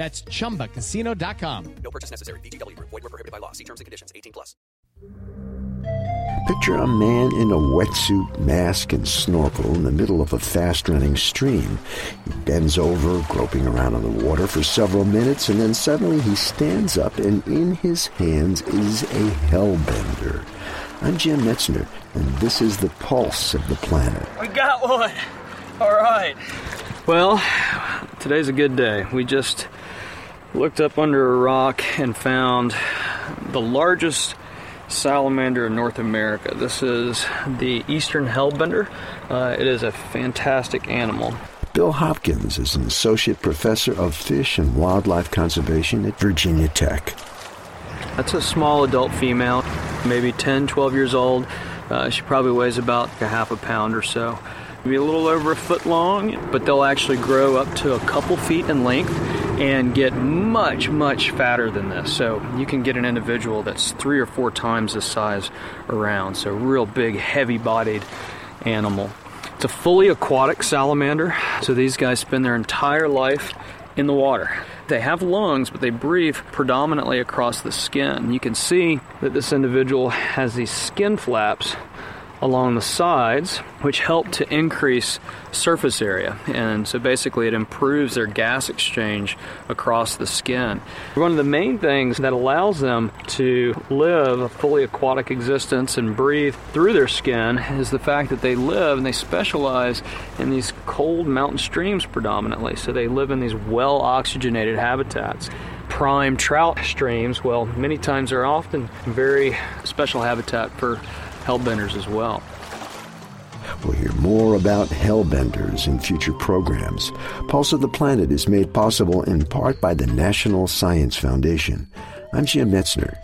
That's chumbacasino.com. No purchase necessary. VGW Group. Void were prohibited by law. See terms and conditions. 18 plus. Picture a man in a wetsuit, mask, and snorkel in the middle of a fast-running stream. He bends over, groping around in the water for several minutes, and then suddenly he stands up, and in his hands is a hellbender. I'm Jim Metzner, and this is the pulse of the planet. We got one. All right. Well, today's a good day. We just looked up under a rock and found the largest salamander in North America. This is the eastern hellbender. Uh, it is a fantastic animal. Bill Hopkins is an associate professor of fish and wildlife conservation at Virginia Tech. That's a small adult female, maybe 10, 12 years old. Uh, she probably weighs about a half a pound or so. Maybe a little over a foot long, but they'll actually grow up to a couple feet in length and get much, much fatter than this. So you can get an individual that's three or four times the size around. So, real big, heavy bodied animal. It's a fully aquatic salamander. So, these guys spend their entire life in the water. They have lungs, but they breathe predominantly across the skin. You can see that this individual has these skin flaps along the sides, which help to increase surface area. And so basically, it improves their gas exchange across the skin. One of the main things that allows them to live a fully aquatic existence and breathe through their skin is the fact that they live and they specialize in these cold mountain streams predominantly. So they live in these well oxygenated habitats prime trout streams, well, many times they're often very special habitat for hellbenders as well. We'll hear more about hellbenders in future programs. Pulse of the Planet is made possible in part by the National Science Foundation. I'm Jim Metzner.